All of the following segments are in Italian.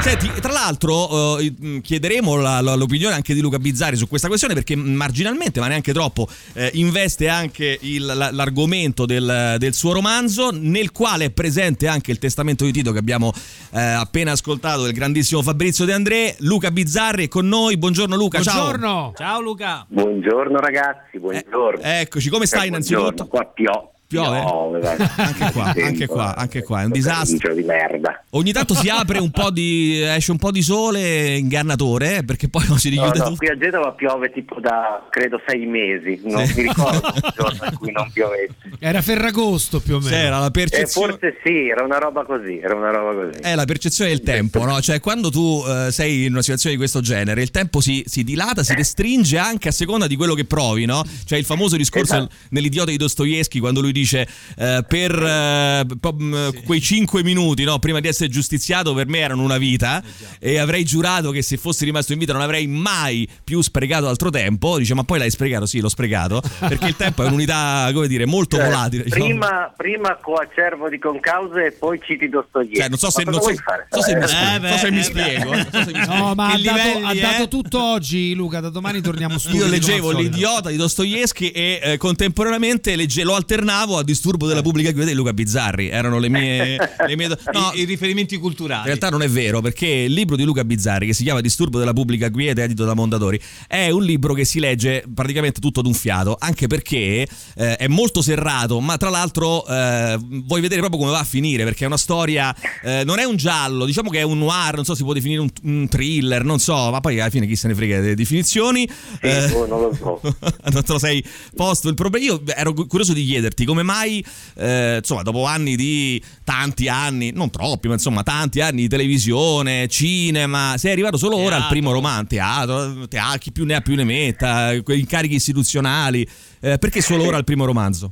Senti, tra l'altro eh, chiederemo la, la, l'opinione anche di Luca Bizzarri su questa questione perché marginalmente, ma neanche troppo, eh, investe anche il, la, l'argomento del, del, suo romanzo nel quale è presente anche il testamento di Tito che abbiamo eh, appena ascoltato del grandissimo Fabrizio De André. Luca Bizzarri è con noi. Buongiorno Luca, buongiorno. ciao. Ciao Luca. Buongiorno ragazzi, buongiorno. Eh, eccoci, come stai innanzitutto? Qua piove. Piove? Piove, anche qua, anche qua, anche qua, è un disastro. di merda. Ogni tanto si apre un po' di esce un po' di sole ingannatore, eh, perché poi non si richiude no, no, tutto. Qui a Genova piove tipo da credo sei mesi, non Sì. mi ricordo un giorno in cui non piovesse. Era Ferragosto più o meno. C'era la Eh, percezione forse sì, era una roba così, era una roba così. È la percezione del tempo, no? Cioè, quando tu eh, sei in una situazione di questo genere, il tempo si, si dilata, si restringe anche a seconda di quello che provi, no? Cioè, il famoso discorso Esatto. nell'idiota di Dostoevsky, quando lui dice eh, per eh, po- mh, quei cinque minuti, no? Prima di essere giustiziato, per me erano una vita. E avrei giurato che se fossi rimasto in vita non avrei mai più sprecato altro tempo. Dice, ma poi l'hai sprecato? Sì, l'ho sprecato. Perché il tempo è un'unità, come dire, molto Cioè, volatile. diciamo. prima, prima coacervo di concause e poi citi Dostoevsky. Cioè, non so se, non so, vuoi fare? so se mi, Eh, spiego, eh, beh, so se mi eh, spiego. eh, non so se mi spiego. No, ma ha, dato, ha eh? dato tutto oggi, Luca. Da domani torniamo su. Io leggevo l'idiota di Dostoevsky e eh, contemporaneamente legge- lo alternavo a Disturbo della pubblica quiete di Luca Bizzarri. Erano le mie. le mie no, I, i riferimenti in culturali. realtà non è vero, perché il libro di Luca Bizzarri, che si chiama Disturbo della pubblica quiete, edito da Mondadori, è un libro che si legge praticamente tutto d'un fiato, anche perché eh, è molto serrato, ma tra l'altro eh, vuoi vedere proprio come va a finire, perché è una storia, eh, non è un giallo, diciamo che è un noir, non so si può definire un, un thriller, non so, ma poi alla fine chi se ne frega delle definizioni. Sì, boh, non lo so. non te lo sei posto il problema. Io ero curioso di chiederti come mai, eh, insomma, dopo anni di tanti anni, non troppi, ma insomma, tanti anni di televisione, cinema, sei arrivato solo ora al Teatro. primo romanzo, teatro, teatro, chi più ne ha più ne metta, quei incarichi istituzionali. Eh, perché solo ora al primo romanzo?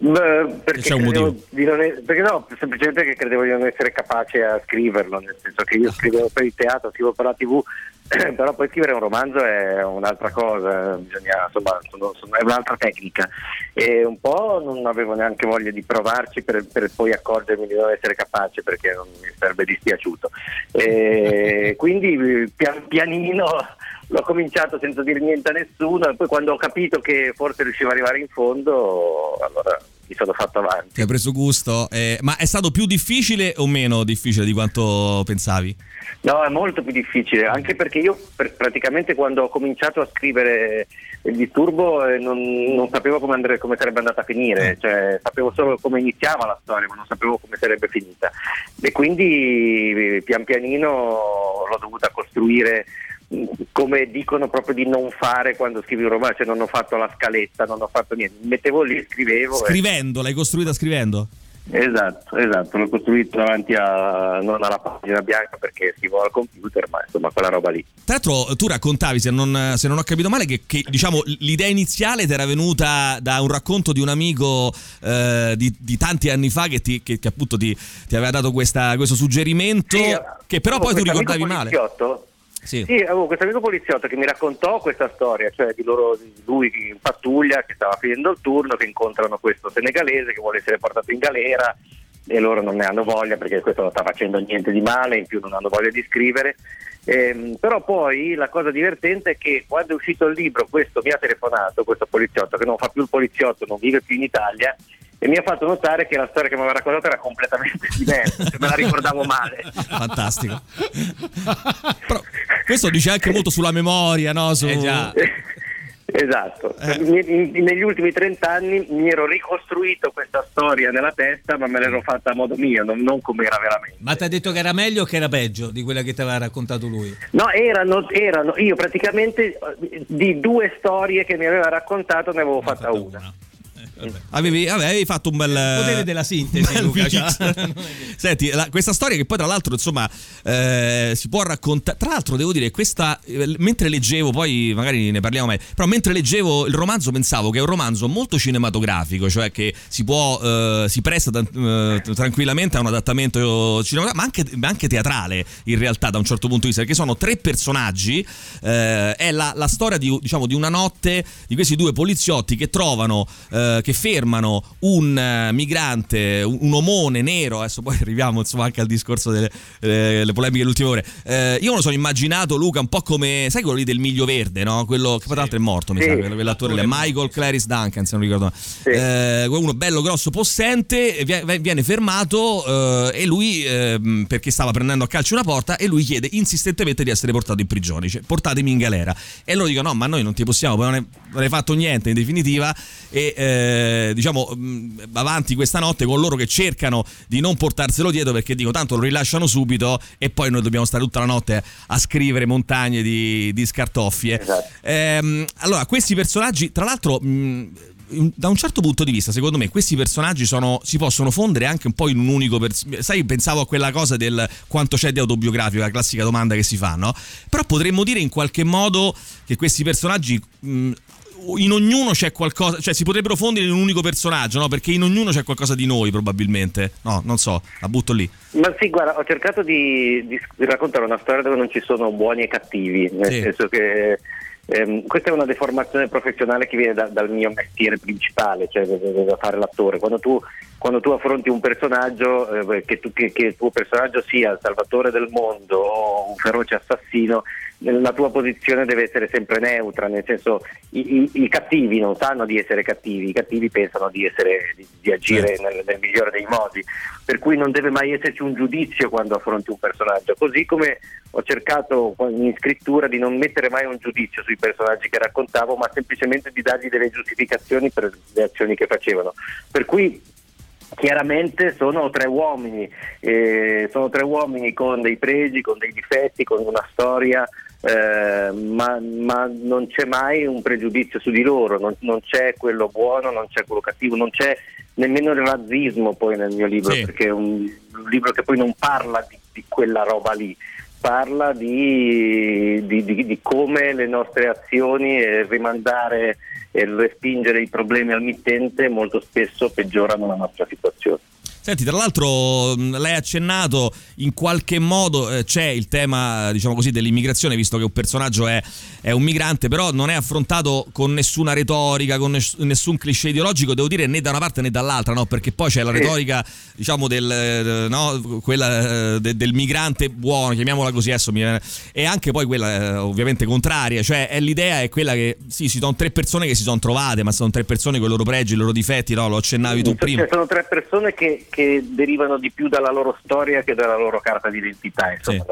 Beh, perché, C'è un credevo motivo. di non perché no, semplicemente perché credevo di non essere capace a scriverlo, nel senso che io scrivevo per il teatro, scrivo per la tv, però poi scrivere un romanzo è un'altra cosa, bisogna, insomma, sono- sono- è un'altra tecnica e un po' non avevo neanche voglia di provarci per, per poi accorgermi di non essere capace perché non mi sarebbe dispiaciuto. E quindi pian pianino l'ho cominciato senza dire niente a nessuno e poi quando ho capito che forse riuscivo ad arrivare in fondo, allora mi sono fatto avanti. Ti hai preso gusto, eh, ma è stato più difficile o meno difficile di quanto pensavi? No, è molto più difficile, anche perché io pr- praticamente quando ho cominciato a scrivere il disturbo eh, non, non sapevo come, andre- come sarebbe andata a finire, cioè sapevo solo come iniziava la storia, ma non sapevo come sarebbe finita. E quindi eh, pian pianino l'ho dovuta costruire come dicono proprio di non fare quando scrivi un romanzo, cioè non ho fatto la scaletta, non ho fatto niente, mi mettevo lì, scrivevo. e- Scrivendo, l'hai costruita scrivendo? Esatto, esatto, l'ho costruito davanti a non alla pagina bianca perché scrivo al computer, ma insomma quella roba lì. Tra l'altro tu raccontavi, se non, se non ho capito male, che, che, diciamo, l'idea iniziale ti era venuta da un racconto di un amico eh, di, di tanti anni fa che, ti, che- che appunto ti, ti aveva dato questa- questo suggerimento, che però poi tu ricordavi male. poliziotto- Sì. Sì, avevo questo amico poliziotto che mi raccontò questa storia, cioè di, loro, lui in pattuglia che stava finendo il turno, che incontrano questo senegalese che vuole essere portato in galera e loro non ne hanno voglia perché questo non sta facendo niente di male, in più non hanno voglia di scrivere. Ehm, però poi la cosa divertente è che quando è uscito il libro questo mi ha telefonato, questo poliziotto che non fa più il poliziotto, non vive più in Italia e mi ha fatto notare che la storia che mi aveva raccontato era completamente diversa, cioè me la ricordavo male. Fantastico. Però questo dice anche molto sulla memoria, no? Su... Eh già. Esatto, Eh. In- negli ultimi 30 anni mi ero ricostruito questa storia nella testa, ma me l'ero fatta a modo mio, non, non come era veramente. Ma ti ha detto che era meglio o che era peggio di quella che ti aveva raccontato lui? No, erano, erano, io praticamente eh, di due storie che mi aveva raccontato ne avevo fatta, una. Avevi, avevi fatto un bel Potere della sintesi, Luca, cioè. Senti, la- questa storia che poi tra l'altro insomma eh, si può raccontare. Tra l'altro devo dire questa eh, mentre leggevo, poi magari ne parliamo mai, però mentre leggevo il romanzo pensavo che è un romanzo molto cinematografico, cioè che si può eh, si presta eh, tranquillamente a un adattamento cinematografico, ma anche, anche teatrale in realtà da un certo punto di vista, perché sono tre personaggi, eh, è la, la storia di, diciamo, di una notte di questi due poliziotti che trovano, che fermano un eh, migrante, un, omone nero, adesso poi arriviamo insomma anche al discorso delle eh, le polemiche delle ultime ore. Eh, io me lo sono immaginato Luca un po' come, sai quello lì del miglio verde, no? Quello che poi tra l'altro è morto, mi Sì. sa, quell'attore lì, Michael Clarice Duncan, se non ricordo male. Eh, uno bello, grosso, possente, vie- viene fermato eh, e lui, ehm, perché stava prendendo a calcio una porta, e lui chiede insistentemente di essere portato in prigione. Dice, portatemi in galera. E loro dicono, no, ma noi non ti possiamo, poi non, hai fatto niente in definitiva. E eh, diciamo, mh, avanti questa notte con loro che cercano di non portarselo dietro perché dico, tanto lo rilasciano subito e poi noi dobbiamo stare tutta la notte a scrivere montagne di, di scartoffie. Esatto. Ehm, allora, questi personaggi, tra l'altro, mh, in- da un certo punto di vista, secondo me, questi personaggi sono, si possono fondere anche un po' in un unico. pers- sai, pensavo a quella cosa del quanto c'è di autobiografico, la classica domanda che si fa, no? Però potremmo dire in qualche modo che questi personaggi. mh, in ognuno c'è qualcosa, cioè si potrebbero fondere in un unico personaggio, no? Perché in ognuno c'è qualcosa di noi, probabilmente. No, non so, la butto lì. Ma sì, guarda, ho cercato di, di- raccontare una storia dove non ci sono buoni e cattivi, nel Sì. senso che ehm, questa è una deformazione professionale che viene da- dal mio mestiere principale, cioè da fare l'attore. Quando tu, quando tu affronti un personaggio, eh, che, tu- che- che il tuo personaggio sia il salvatore del mondo o un feroce assassino, la tua posizione deve essere sempre neutra, nel senso i, i- i cattivi non sanno di essere cattivi, i cattivi pensano di, essere, di, di agire Certo. nel, nel migliore dei modi, per cui non deve mai esserci un giudizio quando affronti un personaggio, così come ho cercato in scrittura di non mettere mai un giudizio sui personaggi che raccontavo, ma semplicemente di dargli delle giustificazioni per le azioni che facevano. Per cui Chiaramente sono tre uomini, eh, sono tre uomini con dei pregi, con dei difetti, con una storia, eh, ma, ma non c'è mai un pregiudizio su di loro, non, non c'è quello buono, non c'è quello cattivo, non c'è nemmeno il razzismo poi nel mio libro, Sì. perché è un, un libro che poi non parla di, di quella roba lì, parla di, di- di- di come le nostre azioni e rimandare e respingere i problemi al mittente molto spesso peggiorano la nostra situazione. Senti, tra l'altro lei ha accennato in qualche modo eh, c'è il tema, diciamo così, dell'immigrazione, visto che un personaggio è, è un migrante, però non è affrontato con nessuna retorica, con ness- nessun cliché ideologico, devo dire né da una parte né dall'altra, no? Perché poi c'è la retorica, diciamo, del, eh, no? quella, eh, de- del migrante buono, chiamiamola così adesso, e anche poi quella eh, ovviamente contraria, cioè è l'idea è quella che sì, ci sono tre persone che si sono trovate, ma sono tre persone con i loro pregi, i loro difetti, no? Lo accennavi tu Cioè, prima. sono tre persone che, che derivano di più dalla loro storia che dalla loro carta d'identità. Insomma,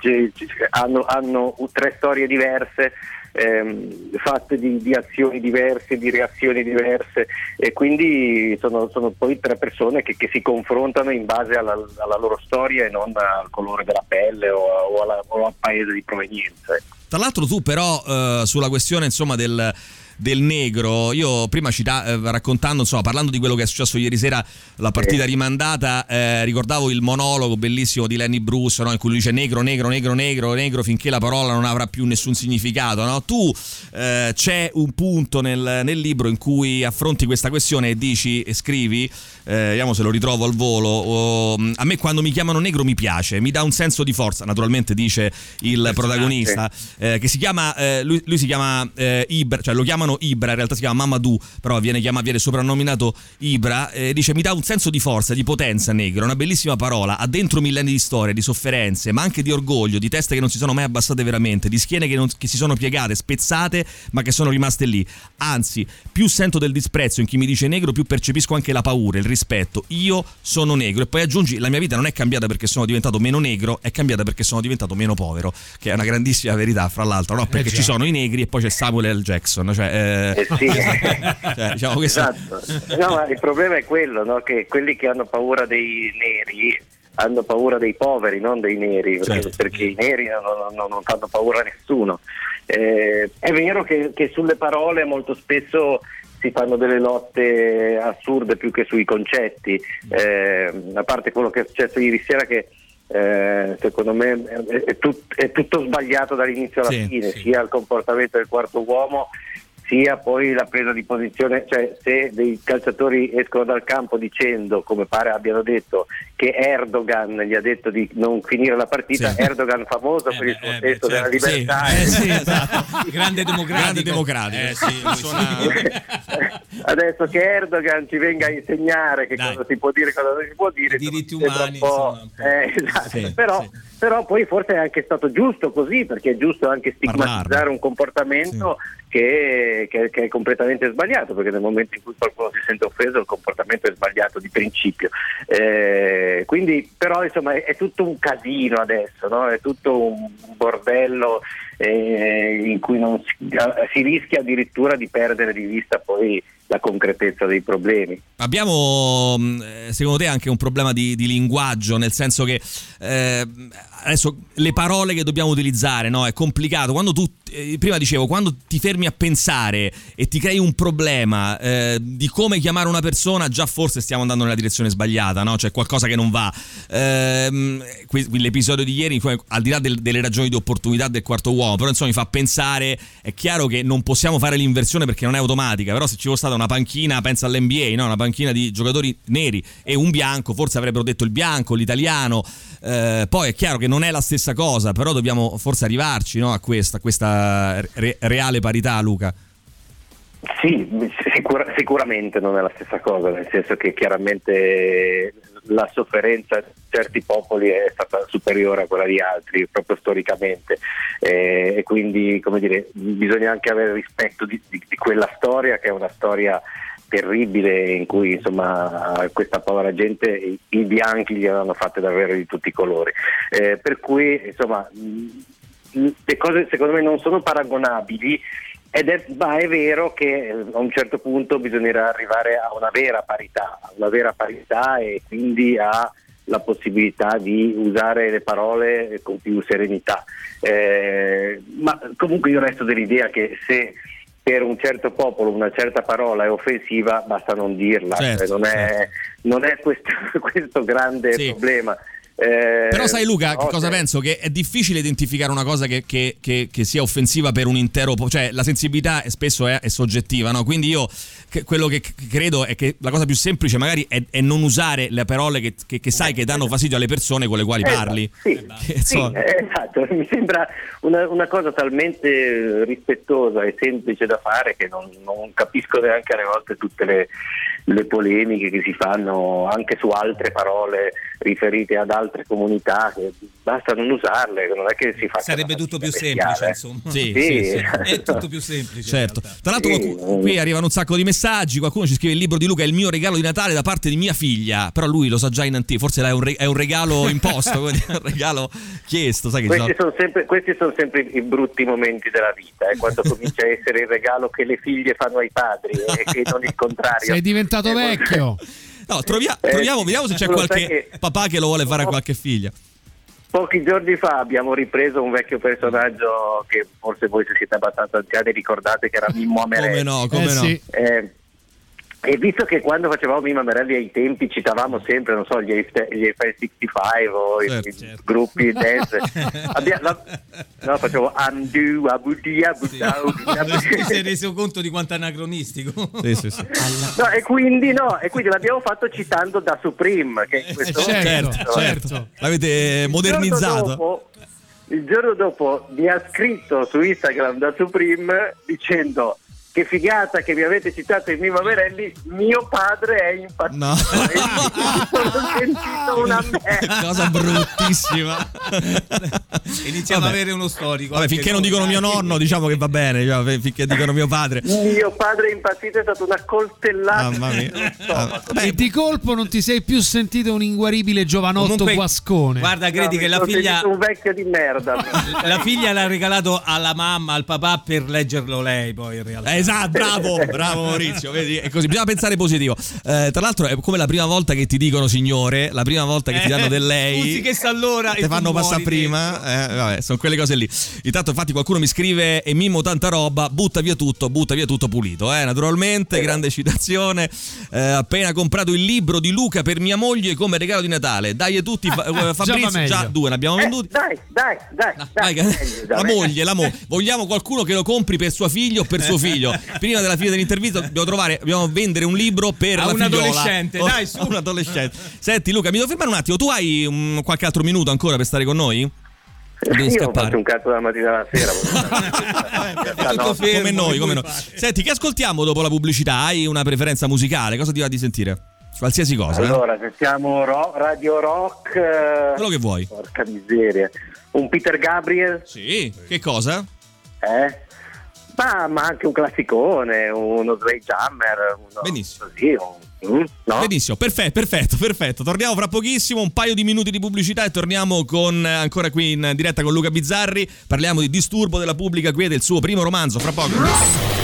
ci- hanno, hanno tre storie diverse. ehm, fatte di, di azioni diverse, di reazioni diverse e quindi sono, sono poi tre persone che, che si confrontano in base alla, alla loro storia e non al colore della pelle o, o alla- o al paese di provenienza. ecco. Tra l'altro tu però eh, sulla questione insomma del, del negro, io prima cita- eh, raccontando, insomma, parlando di quello che è successo ieri sera, la partita rimandata, eh, ricordavo il monologo bellissimo di Lenny Bruce, no? in cui lui dice negro, negro, negro, negro, negro, finché la parola non avrà più nessun significato. no? Tu eh, c'è un punto nel, nel libro in cui affronti questa questione e dici e scrivi, eh, vediamo se lo ritrovo al volo, oh, a me quando mi chiamano negro mi piace, mi dà un senso di forza, naturalmente dice il protagonista, eh, che si chiama, eh, lui, lui si chiama Ibra, cioè lo chiamano Ibra, in realtà si chiama Mamadou, però viene, chiama- viene soprannominato Ibra, eh, dice mi dà un senso di forza, di potenza negro, una bellissima parola, ha dentro millenni di storia, di sofferenze, ma anche di orgoglio, di teste che non si sono mai abbassate veramente, di schiene che, non- che si sono piegate, spezzate, ma che sono rimaste lì. Anzi, più sento del disprezzo in chi mi dice negro, più percepisco anche la paura, il rispetto. Io sono negro e poi aggiungi la mia vita non è cambiata perché sono diventato meno negro, è cambiata perché sono diventato meno povero, che è una grandissima verità, fra l'altro, no? Perché già. ci sono i negri e poi c'è Samuel L. Jackson, cioè, eh, Eh sì. cioè, diciamo questo- Esatto. No, ma il problema è quello, no? che quelli che hanno paura dei neri hanno paura dei poveri, non dei neri, perché, Certo. perché i neri non, non- non fanno paura a nessuno. Eh, è vero che, che sulle parole molto spesso si fanno delle lotte assurde più che sui concetti, eh, a parte quello che è successo ieri sera che eh, secondo me è, è tut- è tutto sbagliato dall'inizio alla Sì, fine, sì. sia il comportamento del quarto uomo sia poi la presa di posizione, cioè se dei calciatori escono dal campo dicendo, come pare abbiano detto, che Erdogan gli ha detto di non finire la partita, Sì. Erdogan famoso Eh per il suo eh beh, senso della certo. libertà. Sì, eh sì, esatto. Grande democratico. Grande democratico. Eh sì, Suona- Adesso che Erdogan ci venga a insegnare che Dai. cosa si può dire e cosa non si può dire, I diritti umani, un po'- insomma, un po'. eh, esatto. Sì, però, sì. però poi forse è anche stato giusto così, perché è giusto anche stigmatizzare Parlarne. un comportamento che, che- che è completamente sbagliato, perché nel momento in cui qualcuno si sente offeso il comportamento è sbagliato di principio. Eh, quindi, però insomma è, è tutto un casino adesso, no? è tutto un bordello eh, in cui si, si rischia addirittura di perdere di vista poi la concretezza dei problemi. Abbiamo mh, eh, secondo te anche un problema di, di linguaggio, nel senso che eh, adesso le parole che dobbiamo utilizzare no? è complicato. Quando tu, eh, prima dicevo, quando ti fermi a pensare e ti crei un problema eh, di come chiamare una persona, già forse stiamo andando nella direzione sbagliata, no? c'è qualcosa che non va. Que- l'episodio di ieri, al di là del- delle ragioni di opportunità del quarto uomo, però insomma mi fa pensare, è chiaro che non possiamo fare l'inversione perché non è automatica, però se ci fosse stata una panchina, pensa all'NBA, no? una panchina di giocatori neri e un bianco, forse avrebbero detto il bianco, l'italiano, Eh, poi è chiaro che non è la stessa cosa, però dobbiamo forse arrivarci no? a questa, a questa re- reale parità, Luca. Sì, sicura- sicuramente non è la stessa cosa, nel senso che chiaramente la sofferenza di certi popoli è stata superiore a quella di altri, proprio storicamente, Eh, e quindi dire, bisogna anche avere rispetto di, di- di quella storia, che è una storia terribile in cui insomma questa povera gente i, bianchi gli avevano fatte davvero di tutti i colori. Eh, per cui insomma le cose secondo me non sono paragonabili ed è, ma è vero che eh, a un certo punto bisognerà arrivare a una vera parità, a una vera parità e quindi alla possibilità di usare le parole con più serenità. Eh, ma comunque io resto dell'idea che se per un certo popolo una certa parola è offensiva basta non dirla, Certo, Eh, non, è, certo. non è questo, questo grande Sì. problema. Eh, Però sai Luca, che cosa cioè- penso? Che è difficile identificare una cosa che, che- che- che sia offensiva per un intero... po- Cioè la sensibilità è- spesso è, è soggettiva, no? Quindi io quello che credo è che la cosa più semplice magari è, è non usare le parole che, sai che danno fastidio alle persone con le quali Eh, parli. Sì, Che, sì, eh, esatto, mi sembra una, una cosa talmente eh, rispettosa e semplice da fare che non, non capisco neanche alle volte tutte le, le polemiche che si fanno anche su altre parole riferite ad altre comunità, che basta non usarle, non è che si fa Sarebbe tutto più semplice, insomma. Sì, Sì, sì, sì. È tutto più semplice. Certo. Tra l'altro, eh. qui arrivano un sacco di messaggi. Qualcuno ci scrive: Il libro di Luca è il mio regalo di Natale da parte di mia figlia. Però lui lo sa già in anticipo. Forse è un, re- è un regalo imposto, quindi è un regalo chiesto. Sai che Questi sono- sono, sempre, questi sono sempre i brutti momenti della vita, eh, quando comincia a essere il regalo che le figlie fanno ai padri e che non il contrario. Sei diventato Eh, vecchio. No, trovia- Eh, proviamo, vediamo se c'è qualche che- papà che lo vuole fare a qualche figlia. Pochi giorni fa abbiamo ripreso un vecchio personaggio che forse voi se siete abbastanza anziani ricordate che era Mimmo Amerelli. Come no, come Eh, no. sì. Eh, e visto che quando facevamo Mimmo Amerelli ai tempi citavamo sempre, non so, gli Eiffel gli Eiffel 65 o i- Certo, i, certo. gruppi dance, abbia- la- no, facevo Andu, Abudi, Sì. Abudau. Ti sei reso conto di quanto è anacronistico? Sì, sì, sì. No, e quindi no, e quindi l'abbiamo fatto citando da Supreme, che in questo certo, momento- certo. L'avete Il modernizzato. giorno dopo- Il giorno dopo mi ha scritto su Instagram da Supreme dicendo che figata che mi avete citato in Mimo Verelli, mio padre è impazzito. No. Sono sentito una merda. Cosa bruttissima. Iniziamo Vabbè. ad avere uno storico. Vabbè, finché non dicono mio nonno, diciamo che va bene. diciamo, finché dicono mio padre. Mio padre impazzito è stata una coltellata Mamma mia. stomaco. Beh, e di colpo non ti sei più sentito un inguaribile giovanotto Comunque, guascone. Guarda, credi No, che la figlia, un vecchio di merda. la figlia l'ha regalato alla mamma, al papà per leggerlo lei poi in realtà. Eh, Esatto, bravo, bravo Maurizio, vedi? È così, bisogna pensare positivo. Eh, tra l'altro è come la prima volta che ti dicono signore, la prima volta che ti danno del lei. Scusi che sta allora Te tu fanno passare prima, eh, vabbè, sono quelle cose lì. Intanto, infatti, qualcuno mi scrive e mimo tanta roba, butta via tutto, butta via tutto pulito. Eh, naturalmente, grande citazione. Eh, appena comprato il libro di Luca per mia moglie come regalo di Natale. Dai, e tutti, fa- eh, va Fabrizio, meglio. già due ne abbiamo Eh, venduti. dai, dai, dai, Vai, dai, che- meglio, la dai. moglie, la mo- vogliamo qualcuno che lo compri per sua figlia o per suo figlio. Prima della fine dell'intervista dobbiamo trovare, dobbiamo vendere un libro per A la un figliola. adolescente, O- dai, su. un adolescente. Senti Luca, mi devo fermare un attimo. Tu hai um, qualche altro minuto ancora per stare con noi? Devi Io ho scappare. un cazzo dalla mattina alla sera. No, fermo, come noi, come noi. fare? Senti, che ascoltiamo dopo la pubblicità? Hai una preferenza musicale? Cosa ti va di sentire? Qualsiasi cosa, eh? Allora, sentiamo ro- Radio Rock. eh, Quello che vuoi. Porca miseria. Un Peter Gabriel, Sì, che cosa? eh? Ma, ma anche un classicone, uno Sledgehammer. Uno, Benissimo. Così, un, mm, no? Benissimo, perfetto, perfetto, perfetto. Torniamo fra pochissimo, un paio di minuti di pubblicità e torniamo con eh, ancora qui in diretta con Luca Bizzarri. Parliamo di Disturbo della pubblica quiete, il suo primo romanzo, fra poco.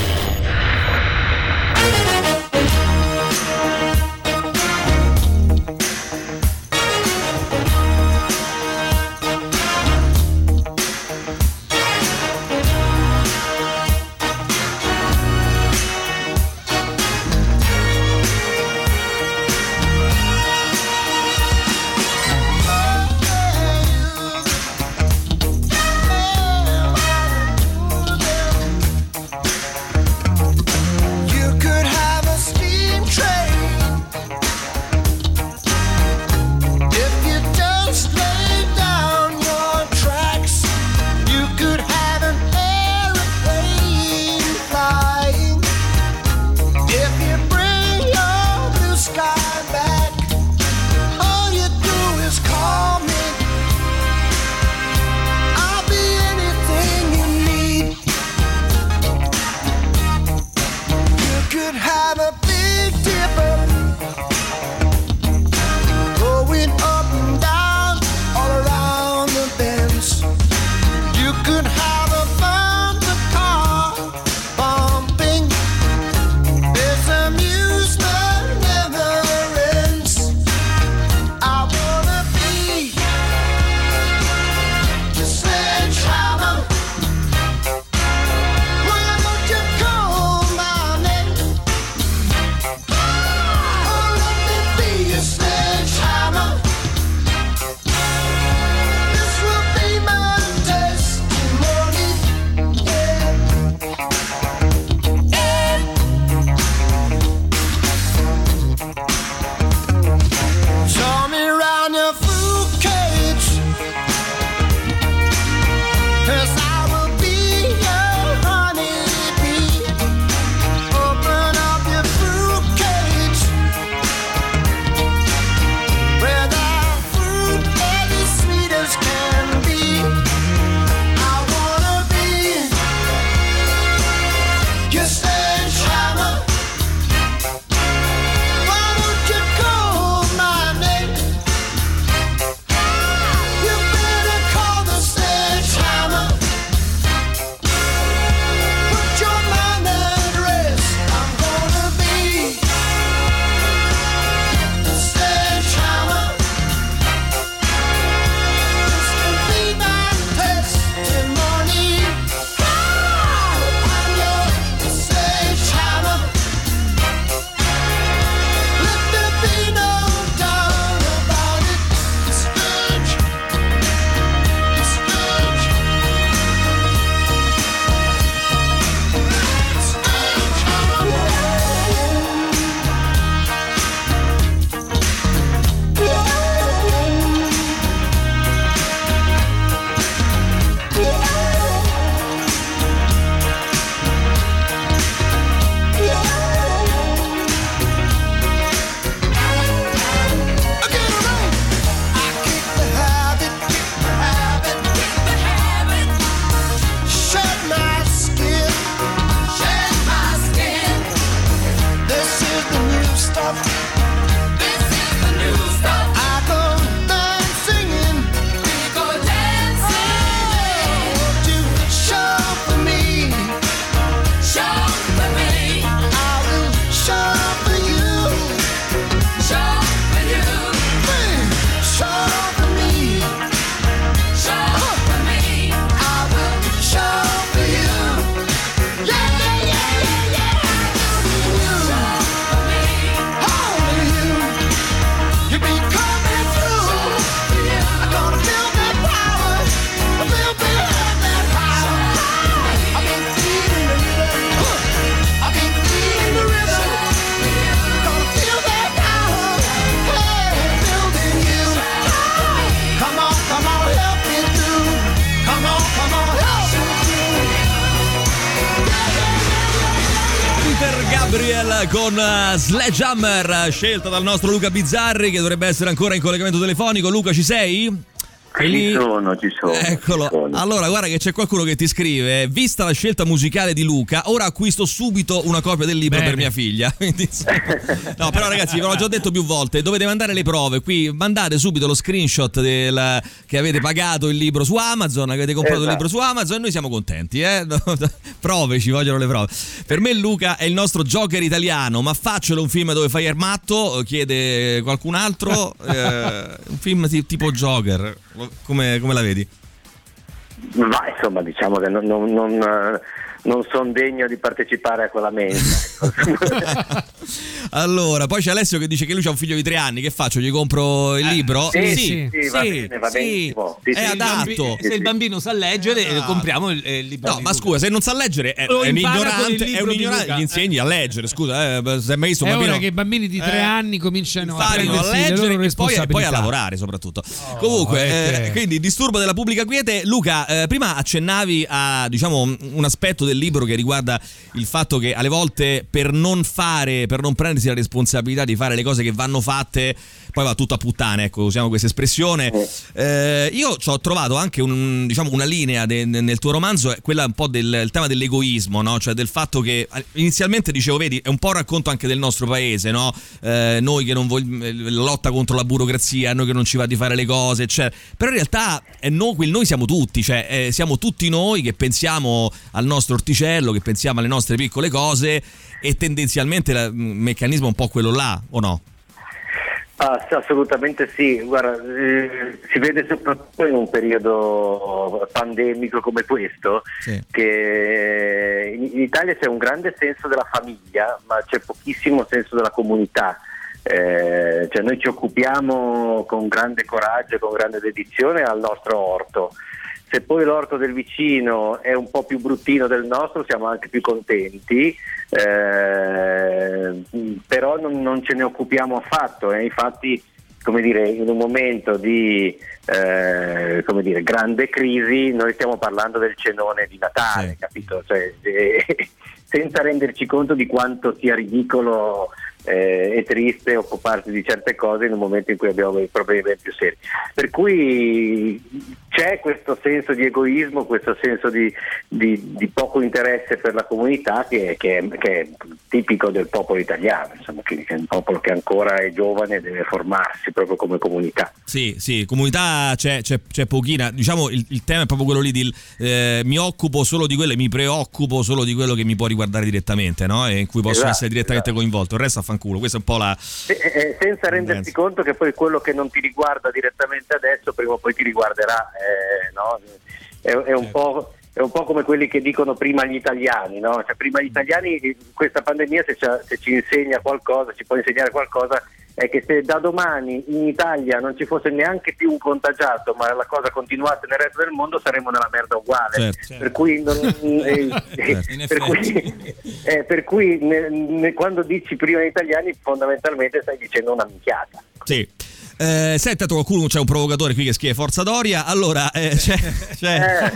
Con uh, Sledgehammer, scelta dal nostro Luca Bizzarri che dovrebbe essere ancora in collegamento telefonico. Luca, ci sei? Ci sono, ci sono. Eccolo. ci sono. Allora, guarda che c'è qualcuno che ti scrive: Vista la scelta musicale di Luca, ora acquisto subito una copia del libro Bene. per mia figlia. No, però, ragazzi, ve l'ho già detto più volte: dovete mandare le prove. Qui mandate subito lo screenshot del- che avete pagato il libro su Amazon, che avete comprato il Esatto. libro su Amazon, e noi siamo contenti. Eh? prove, ci vogliono le prove. Per me, Luca è il nostro Joker italiano, ma faccelo un film dove fai il matto? Chiede qualcun altro. Eh, un film ti- tipo Joker. Come, come la vedi? Ma insomma, diciamo che non, non, non, eh, non sono degno di partecipare a quella mensa. allora, poi c'è Alessio che dice che lui ha un figlio di tre anni. Che faccio? Gli compro il libro? sì, sì, sì, va bene, va. Sì, è sì, adatto. sì, Se il sì. bambino sa leggere, eh, Ah. compriamo il, eh, il libro. No, ma scusa, se non sa leggere è, è un ignorante, è un ignorante, gli insegni a leggere, scusa, eh, se hai mai visto un È bambino che i bambini di tre Eh, anni cominciano a le leggere e poi, poi a lavorare soprattutto. Comunque, eh, eh, quindi disturbo della pubblica quiete. Luca, eh, prima accennavi a diciamo un aspetto del libro che riguarda il fatto che alle volte per non fare, per non prendersi la responsabilità di fare le cose che vanno fatte, poi va tutto a puttane, ecco, usiamo questa espressione. Eh, io ci ho trovato anche un, diciamo, una linea de- nel tuo romanzo, è quella un po' del tema dell'egoismo, no? cioè del fatto che eh, inizialmente dicevo, vedi, è un po' un racconto anche del nostro paese, no? Eh, noi che non vogliamo, la lotta contro la burocrazia, noi che non ci va di fare le cose, eccetera. Però in realtà è no, quel noi siamo tutti, cioè eh, siamo tutti noi che pensiamo al nostro orticello, che pensiamo alle nostre piccole cose e tendenzialmente la- il meccanismo è un po' quello là, o no? Ah, sì, assolutamente sì, guarda, eh, si vede soprattutto in un periodo pandemico come questo Sì. che in, in Italia c'è un grande senso della famiglia, ma c'è pochissimo senso della comunità. Eh, cioè noi ci occupiamo con grande coraggio e con grande dedizione al nostro orto. Se poi l'orto del vicino è un po' più bruttino del nostro, siamo anche più contenti, eh, però non, non ce ne occupiamo affatto. E infatti, come dire, in un momento di eh, come dire, grande crisi, noi stiamo parlando del cenone di Natale, Sì. capito? Cioè, eh, senza renderci conto di quanto sia ridicolo eh, e triste occuparsi di certe cose in un momento in cui abbiamo dei problemi ben più seri. Per cui c'è questo senso di egoismo, questo senso di, di- di poco interesse per la comunità che, che è- che è tipico del popolo italiano, insomma, che, che è un popolo che ancora è giovane e deve formarsi proprio come comunità. Sì, sì, comunità c'è, c'è, c'è pochina. Diciamo il, il tema è proprio quello lì di eh, mi occupo solo di quello e mi preoccupo solo di quello che mi può riguardare direttamente, no? E in cui posso Esatto, essere direttamente esatto. coinvolto. Il resto affanculo. Questa è un po' la. E- e- senza rendersi conto che poi quello che non ti riguarda direttamente adesso prima o poi ti riguarderà, eh, no? è, è un po', è un po' come quelli che dicono prima gli italiani, no? Cioè, prima gli italiani eh, questa pandemia se, ci- se ci insegna qualcosa, ci può insegnare qualcosa, è che se da domani in Italia non ci fosse neanche più un contagiato, ma la cosa continuasse nel resto del mondo, saremmo nella merda uguale. Certo, certo. Per cui, non- eh, Certo, per cui eh, per cui ne- ne- quando dici prima gli italiani fondamentalmente stai dicendo una minchiata. Sì. Eh, senta, qualcuno c'è un provocatore qui che scrive Forza Doria. Allora, eh, c'è, c'è-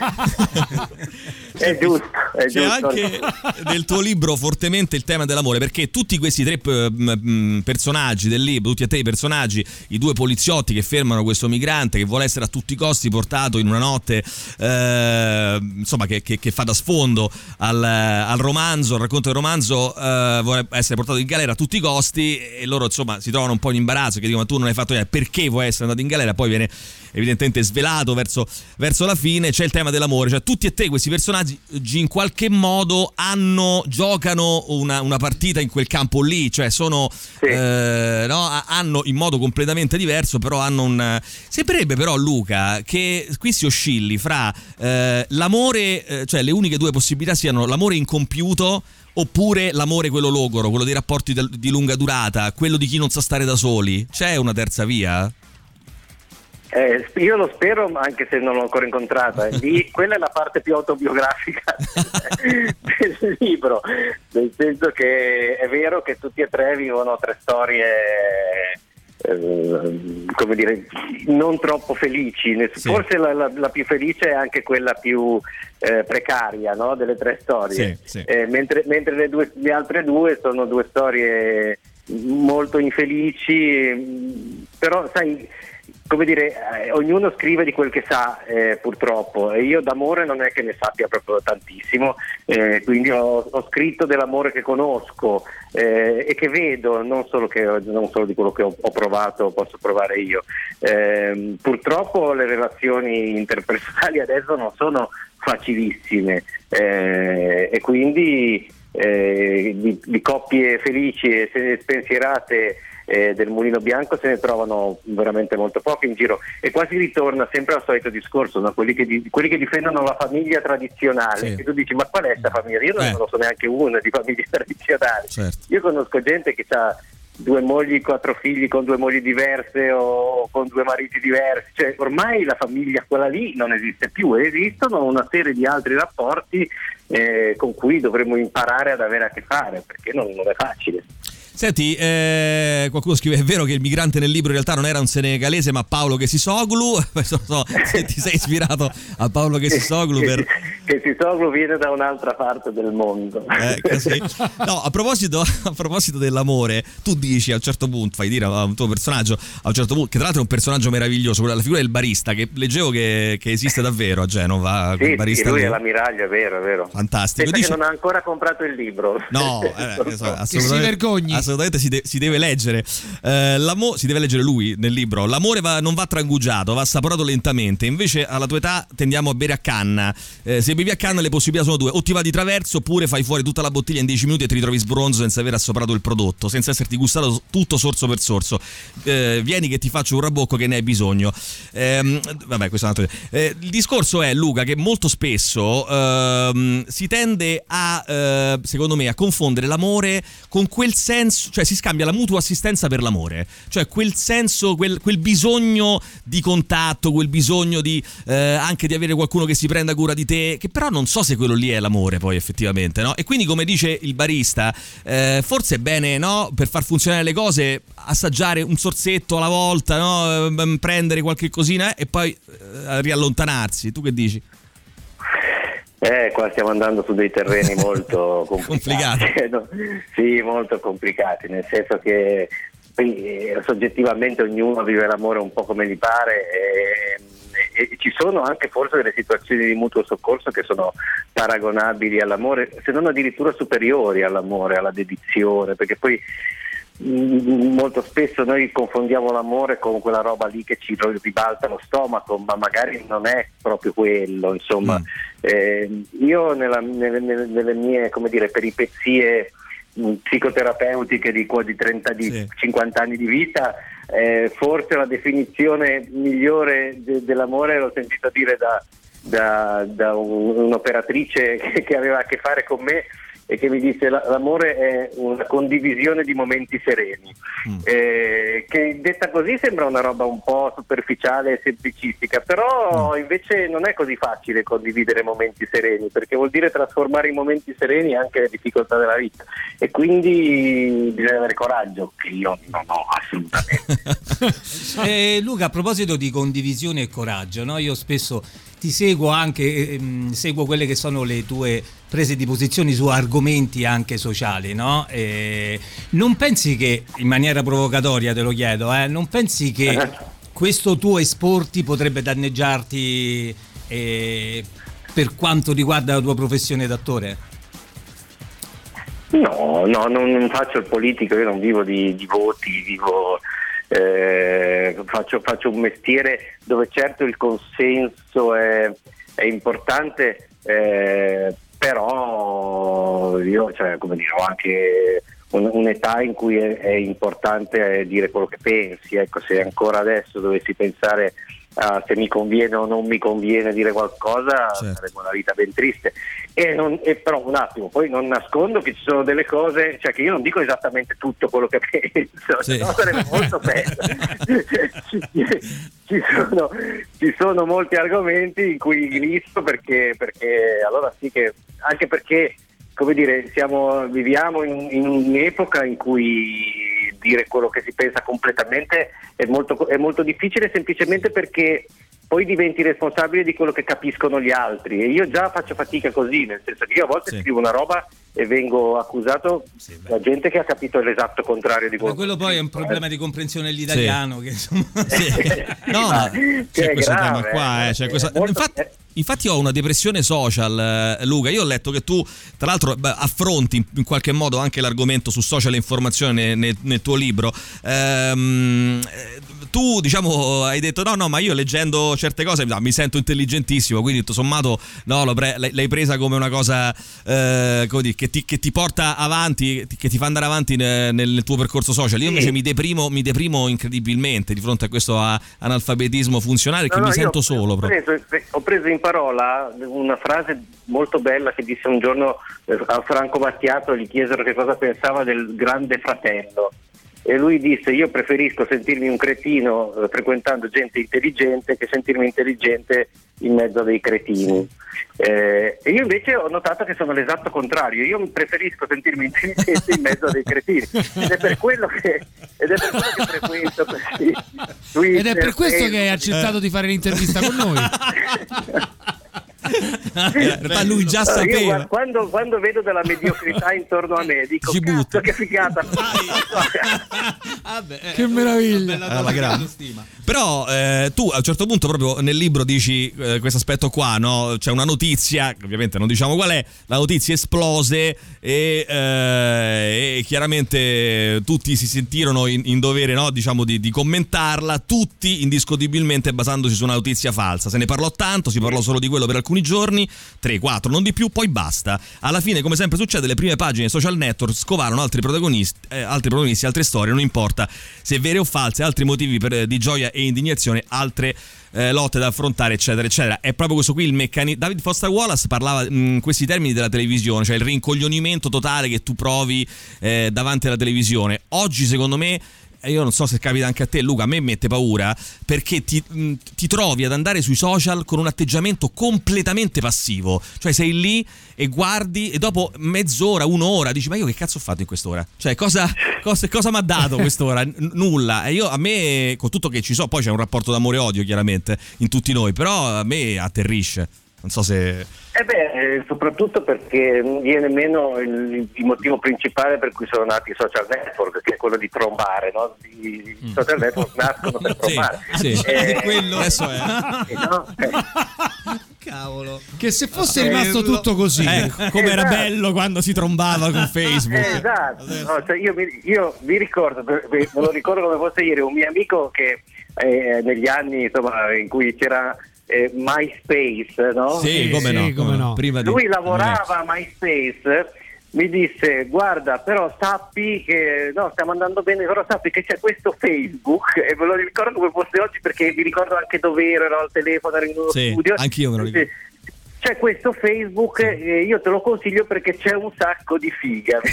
Eh, è giusto, è C'è giusto. anche nel tuo libro fortemente il tema dell'amore, perché tutti questi tre eh, personaggi del libro, tutti e tre i personaggi, i due poliziotti che fermano questo migrante che vuole essere a tutti i costi portato in una notte, eh, insomma, che, che- che fa da sfondo al, al romanzo, al racconto del romanzo, eh, vuole essere portato in galera a tutti i costi e loro, insomma, si trovano un po' in imbarazzo, che dicono, ma tu non hai fatto niente, perché vuoi essere andato in galera? Poi viene evidentemente svelato verso, verso la fine, c'è il tema dell'amore, cioè tutti e tre questi personaggi in qualche modo hanno, giocano una, una partita in quel campo lì, cioè sono, Sì. eh, no, ha- hanno in modo completamente diverso, però hanno un... Sembrerebbe però Luca che qui si oscilli fra eh, l'amore, eh, cioè le uniche due possibilità siano l'amore incompiuto oppure l'amore quello logoro, quello dei rapporti di lunga durata, quello di chi non sa stare da soli. C'è una terza via? Eh, io lo spero, anche se non l'ho ancora incontrata. Lì, quella è la parte più autobiografica del libro, nel senso che è vero che tutti e tre vivono tre storie eh, come dire, non troppo felici. Sì. Forse la, la- la più felice è anche quella più eh, precaria no, delle tre storie, Sì, sì. Eh, mentre, mentre le, due- le altre due sono due storie molto infelici, però sai, come dire, eh, ognuno scrive di quel che sa eh, purtroppo e io d'amore non è che ne sappia proprio tantissimo, eh, quindi ho, ho scritto dell'amore che conosco eh, e che vedo, non solo, che, non solo di quello che ho, ho provato, posso provare io. Ehm, purtroppo le relazioni interpersonali adesso non sono facilissime eh, e quindi eh, di, di coppie felici e spensierate eh, del mulino bianco se ne trovano veramente molto poche in giro e quasi ritorna sempre al solito discorso, no? quelli, che di- quelli che difendono la famiglia tradizionale Sì. e tu dici ma qual è questa famiglia? Io non Eh. conosco neanche una di famiglie tradizionali Certo. io conosco gente che ha due mogli, quattro figli con due mogli diverse o con due mariti diversi, cioè ormai la famiglia quella lì non esiste più, esistono una serie di altri rapporti eh, con cui dovremmo imparare ad avere a che fare perché non, non è facile. Senti, eh, qualcuno scrive: È vero che il migrante nel libro in realtà non era un senegalese, ma Paolo Chesisoglu. Non so se ti sei ispirato a Paolo Chesisoglu per. che Sisoglu viene da un'altra parte del mondo. Eh, così. No, a proposito, a proposito dell'amore, tu dici a un certo punto, fai dire a un tuo personaggio, a un certo punto, che tra l'altro è un personaggio meraviglioso, quella- la figura del barista, che leggevo che, che esiste davvero a Genova. Sì, sì, barista lui lì. è l'ammiraglio, è vero, è vero. Fantastico. Pensa Dici- che non ha ancora comprato il libro. No, eh, Non so, so. assolutamente, si vergogni. Assolutamente si, de- si deve leggere. Eh, si deve leggere lui nel libro. L'amore va- non va trangugiato, va assaporato lentamente. Invece, alla tua età tendiamo a bere a canna. Eh, se bevi a canna, le possibilità sono due: o ti va di traverso, oppure fai fuori tutta la bottiglia in 10 minuti e ti ritrovi sbronzo senza aver assoprato il prodotto, senza esserti gustato tutto sorso per sorso. Eh, vieni che ti faccio un rabocco che ne hai bisogno. Ehm, vabbè, questo è un altro. Eh, il discorso è, Luca, che molto spesso ehm, si tende a, eh, secondo me, a confondere l'amore con quel senso, cioè si scambia la mutua assistenza per l'amore, cioè quel senso, quel, quel bisogno di contatto, quel bisogno di eh, anche di avere qualcuno che si prenda cura di te, che però non so se quello lì è l'amore poi effettivamente, no? E quindi come dice il barista, eh, forse è bene, no, per far funzionare le cose, assaggiare un sorsetto alla volta, no? Ehm, prendere qualche cosina eh, e poi eh, riallontanarsi. Tu che dici? Eh, qua stiamo andando su dei terreni molto complicati. Sì, molto complicati, nel senso che eh, soggettivamente ognuno vive l'amore un po' come gli pare e, e ci sono anche forse delle situazioni di mutuo soccorso che sono paragonabili all'amore, se non addirittura superiori all'amore, alla dedizione, perché poi molto spesso noi confondiamo l'amore con quella roba lì che ci ribalta lo stomaco, ma magari non è proprio quello. Insomma, Mm. Eh, io nella- nelle, nelle- mie come dire, peripezie mh, psicoterapeutiche di, qua- di 30 di Sì. 50 anni di vita, eh, forse la definizione migliore de- dell'amore l'ho sentita dire da, da- da un- un'operatrice che, che aveva a che fare con me e che mi disse "La- l'amore è una condivisione di momenti sereni Mm. Eh, che detta così sembra una roba un po' superficiale e semplicistica però invece non è così facile condividere momenti sereni perché vuol dire trasformare i momenti sereni anche le difficoltà della vita e quindi bisogna avere coraggio che io non ho assolutamente Eh, Luca, a proposito di condivisione e coraggio, no? io spesso ti seguo anche, ehm, seguo quelle che sono le tue prese di posizioni su argomenti anche sociali, no? E non pensi che, in maniera provocatoria te lo chiedo, eh, non pensi che questo tuo esporti potrebbe danneggiarti eh, per quanto riguarda la tua professione d'attore? No, no, non, non faccio il politico, io non vivo di, di voti, vivo, eh, faccio, faccio un mestiere dove certo il consenso è, è importante, eh, però io cioè, dire, ho anche un- un'età in cui è, è importante dire quello che pensi, ecco, se ancora adesso dovessi pensare a se mi conviene o non mi conviene dire qualcosa, Certo. sarebbe una vita ben triste. E, non- e però un attimo, poi non nascondo che ci sono delle cose, cioè che io non dico esattamente tutto quello che penso, Sì. no sarebbe molto bello. ci, sono, ci sono molti argomenti in cui glisto perché, perché allora sì che anche perché come dire, siamo, viviamo in, in un'epoca in cui dire quello che si pensa completamente è molto, è molto difficile semplicemente perché poi diventi responsabile di quello che capiscono gli altri e io già faccio fatica così, nel senso che io a volte Sì. scrivo una roba e vengo accusato Sì, da gente che ha capito l'esatto contrario di Ma quello quello poi è un problema di comprensione dell'italiano che insomma Sì. No, ma c'è questo grave, tema qua. eh, c'è eh, questo- molto- infatti, eh. infatti ho una depressione social, eh, Luca. Io ho letto che tu, tra l'altro, affronti in- qualche modo anche l'argomento su social e informazione nel, nel tuo libro. Ehm, eh, tu, diciamo, hai detto: no, no, ma io leggendo certe cose no, mi sento intelligentissimo. Quindi, tutto sommato, no, pre- l'hai l'hai presa come una cosa eh, come dire, che, ti, che ti porta avanti, che ti fa andare avanti ne- nel, nel tuo percorso social. Io invece Sì. mi deprimo, mi deprimo incredibilmente di fronte a questo a- analfabetismo funzionale che No, no, mi sento ho- solo. Ho preso, ho preso in parola una frase molto bella che disse un giorno eh, a Franco Battiato, gli chiesero che cosa pensava del grande fratello. E lui disse: Io preferisco sentirmi un cretino eh, frequentando gente intelligente che sentirmi intelligente in mezzo a dei cretini. Eh, e io invece ho notato che sono l'esatto contrario. Io preferisco sentirmi intelligente in mezzo a dei cretini. Ed è per quello che, ed è per quello che frequento questi Twitter, Ed è per questo che hai accettato di fare l'intervista con noi. Realtà lui già Allora, io sapeva. guarda, quando, quando vedo della mediocrità intorno a me dico Ci cazzo butta." che figata Vabbè, eh, Che meraviglia. autostima. Però eh, tu a un certo punto proprio nel libro dici eh, questo aspetto qua, no? C'è una notizia, ovviamente non diciamo qual è, la notizia esplose e, eh, e chiaramente tutti si sentirono in, in dovere no? diciamo di, di commentarla, tutti indiscutibilmente basandosi su una notizia falsa. Se ne parlò tanto, si parlò solo di quello per alcuni giorni, 3, 4, non di più, poi basta. Alla fine, come sempre succede, le prime pagine social network scovarono altri protagonisti, eh, altri protagonisti, altre storie, non importa se vere o false, altri motivi per- di gioia e indignazione, altre eh, lotte da affrontare, eccetera, eccetera. È proprio questo qui il meccanismo. David Foster Wallace parlava in questi termini della televisione, cioè il rincoglionimento totale che tu provi eh, davanti alla televisione. Oggi, secondo me. Io non so se capita anche a te, Luca. A me mette paura perché ti, mh, ti trovi ad andare sui social con un atteggiamento completamente passivo. Cioè, sei lì e guardi, e dopo mezz'ora, un'ora dici: Ma io che cazzo ho fatto in quest'ora? Cioè, cosa, cosa, cosa mi ha dato quest'ora? Nulla. E io a me, con tutto che ci so, poi c'è un rapporto d'amore e odio, chiaramente, in tutti noi, però a me atterrisce. Non so se. Eh beh, eh, soprattutto perché viene meno il, il motivo principale per cui sono nati i social network, che è quello di trombare, no? I, i social network nascono per Sì, trombare. sì. Eh, Quello Adesso è. eh, no? Eh, Cavolo. Che se fosse rimasto tutto così. Ecco, come era Esatto. bello quando si trombava con Facebook. Eh, esatto, No, cioè io, mi, io mi ricordo, me lo ricordo come fosse ieri, un mio amico che eh, negli anni insomma, in cui c'era eh, MySpace, no? Sì, come, Sì, no, come no. Prima di- lui lavorava a MySpace mi disse guarda però sappi che no stiamo andando bene però sappi che c'è questo Facebook e me lo ricordo come fosse oggi perché mi ricordo anche dove ero ero al telefono ero in uno Sì, studio anch'io me lo ricordo. c'è questo Facebook e io te lo consiglio perché c'è un sacco di figa e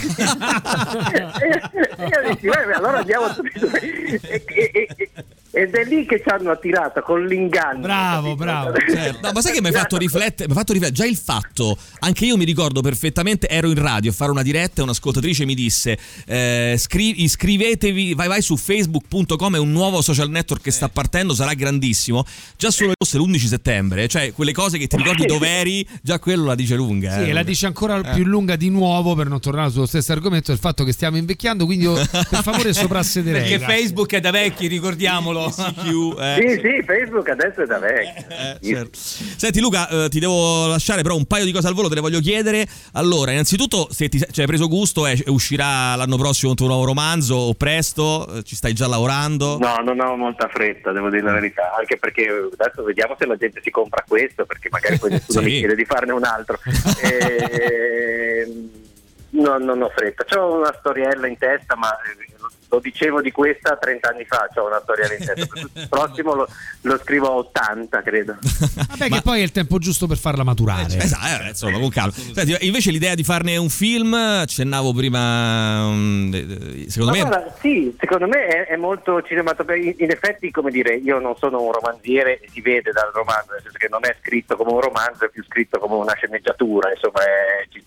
io dissi "Vabbè, allora andiamo subito e, e- e- ed è lì che ci hanno attirato con l'inganno Bravo, bravo. Certo. No, ma sai che mi ha fatto riflettere? Mi ha fatto riflettere già il fatto, anche io mi ricordo perfettamente, ero in radio a fare una diretta e un'ascoltatrice mi disse eh, scri- iscrivetevi, vai vai su facebook.com, è un nuovo social network che sta partendo, sarà grandissimo. Già solo fosse l'11 settembre, cioè quelle cose che ti ricordi dove eri, già quello la dice lunga. Sì, eh. e la dice ancora più lunga di nuovo per non tornare sullo stesso argomento, il fatto che stiamo invecchiando, quindi io per favore soprassederei. Perché grazie. Facebook è da vecchi, ricordiamolo. ICQ, eh. sì sì Facebook adesso è da vecchio Eh, certo. Senti Luca, eh, ti devo lasciare però un paio di cose al volo, te le voglio chiedere. Allora, innanzitutto, se ti ci hai preso gusto, eh, uscirà l'anno prossimo un tuo nuovo romanzo o presto? Eh, Ci stai già lavorando? No, non ho molta fretta, devo dire la verità, anche perché adesso vediamo se la gente si compra questo, perché magari poi nessuno Sì. mi chiede di farne un altro. Ehm, no, non ho fretta, ho una storiella in testa, ma eh, lo dicevo di questa 30 anni fa, ho una storiella in testa. Il prossimo lo, lo scrivo a 80, credo. Vabbè, che poi è il tempo giusto per farla maturare. Esatto, eh, insomma, con calma. Senti, invece l'idea di farne un film, accennavo prima, mm, eh, secondo Ma me... guarda, sì, secondo me è, è molto cinematografico. In effetti, come dire, io non sono un romanziere, e si vede dal romanzo, nel senso che non è scritto come un romanzo, è più scritto come una sceneggiatura, insomma, è, eh,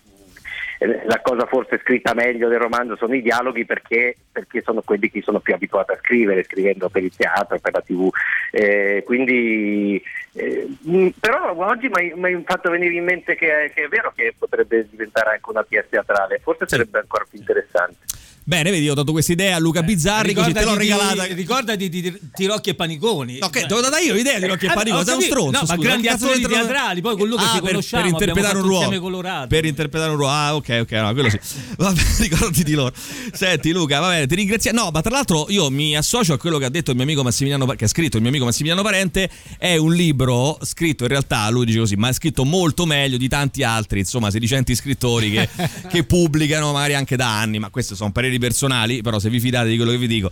la cosa forse scritta meglio del romanzo sono i dialoghi perché, perché sono quelli che sono più abituati a scrivere, scrivendo per il teatro, per la tv. Eh, quindi, eh, però oggi mi hai fatto venire in mente che, che, è vero che potrebbe diventare anche una pièce teatrale, forse sarebbe ancora più interessante. Bene, vedi, ho dato questa idea a Luca Bizzarri, così te l'ho regalata. Di, ricordati di, di Tirocchi e Paniconi. Ok, te l'ho data io l'idea di Tirocchi e Paniconi, sei un stronzo. No, ma grandi attori teatrali, poi con Luca ah, ci per, conosciamo, per interpretare un ruolo. Colorato. Per interpretare un ruolo. Ah, ok, ok, no, quello sì. Vabbè, ricordati di loro. Senti Luca, va bene, ti ringrazio. No, ma tra l'altro io mi associo a quello che ha detto il mio amico Massimiliano che ha scritto il mio amico Massimiliano Parente, è un libro scritto in realtà, lui dice così, ma è scritto molto meglio di tanti altri, insomma, sedicenti scrittori che, che pubblicano magari anche da anni, ma questi sono pareri personali, però se vi fidate di quello che vi dico.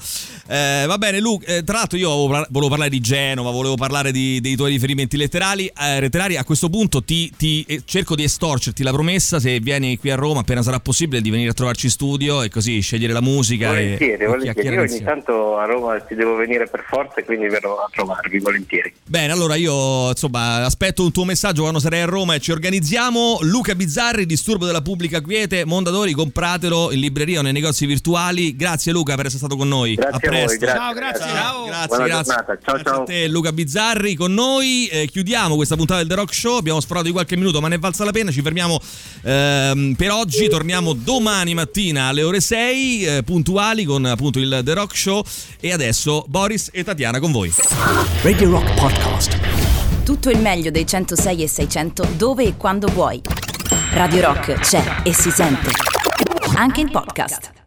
Eh, va bene, Luca. Eh, tra l'altro, io volevo parlare di Genova, volevo parlare di, dei tuoi riferimenti letterali. Eh, letterari. A questo punto ti, ti, eh, cerco di estorcerti la promessa, se vieni qui a Roma, appena sarà possibile, di venire a trovarci in studio e così scegliere la musica. Volentieri, e, volentieri. Io ogni tanto a Roma ci devo venire per forza e quindi verrò a trovarvi volentieri. Bene, allora io insomma aspetto un tuo messaggio quando sarai a Roma e ci organizziamo. Luca Bizzarri, Disturbo della Pubblica Quiete, Mondadori, compratelo in libreria o nei negozi virtuali. Grazie Luca per essere stato con noi. Grazie a presto. Voi, grazie, ciao, grazie. Ciao, grazie, Buona grazie. Ciao, grazie ciao. a te Luca Bizzarri con noi. Eh, chiudiamo questa puntata del The Rock Show. Abbiamo sforato di qualche minuto, ma ne è valsa la pena. Ci fermiamo ehm, per oggi. Torniamo domani mattina alle ore 6, eh, puntuali con appunto il The Rock Show. E adesso Boris e Tatiana con voi. Radio Rock Podcast. Tutto il meglio dei 106 e 600 dove e quando vuoi. Radio Rock c'è e si sente. Anche in podcast.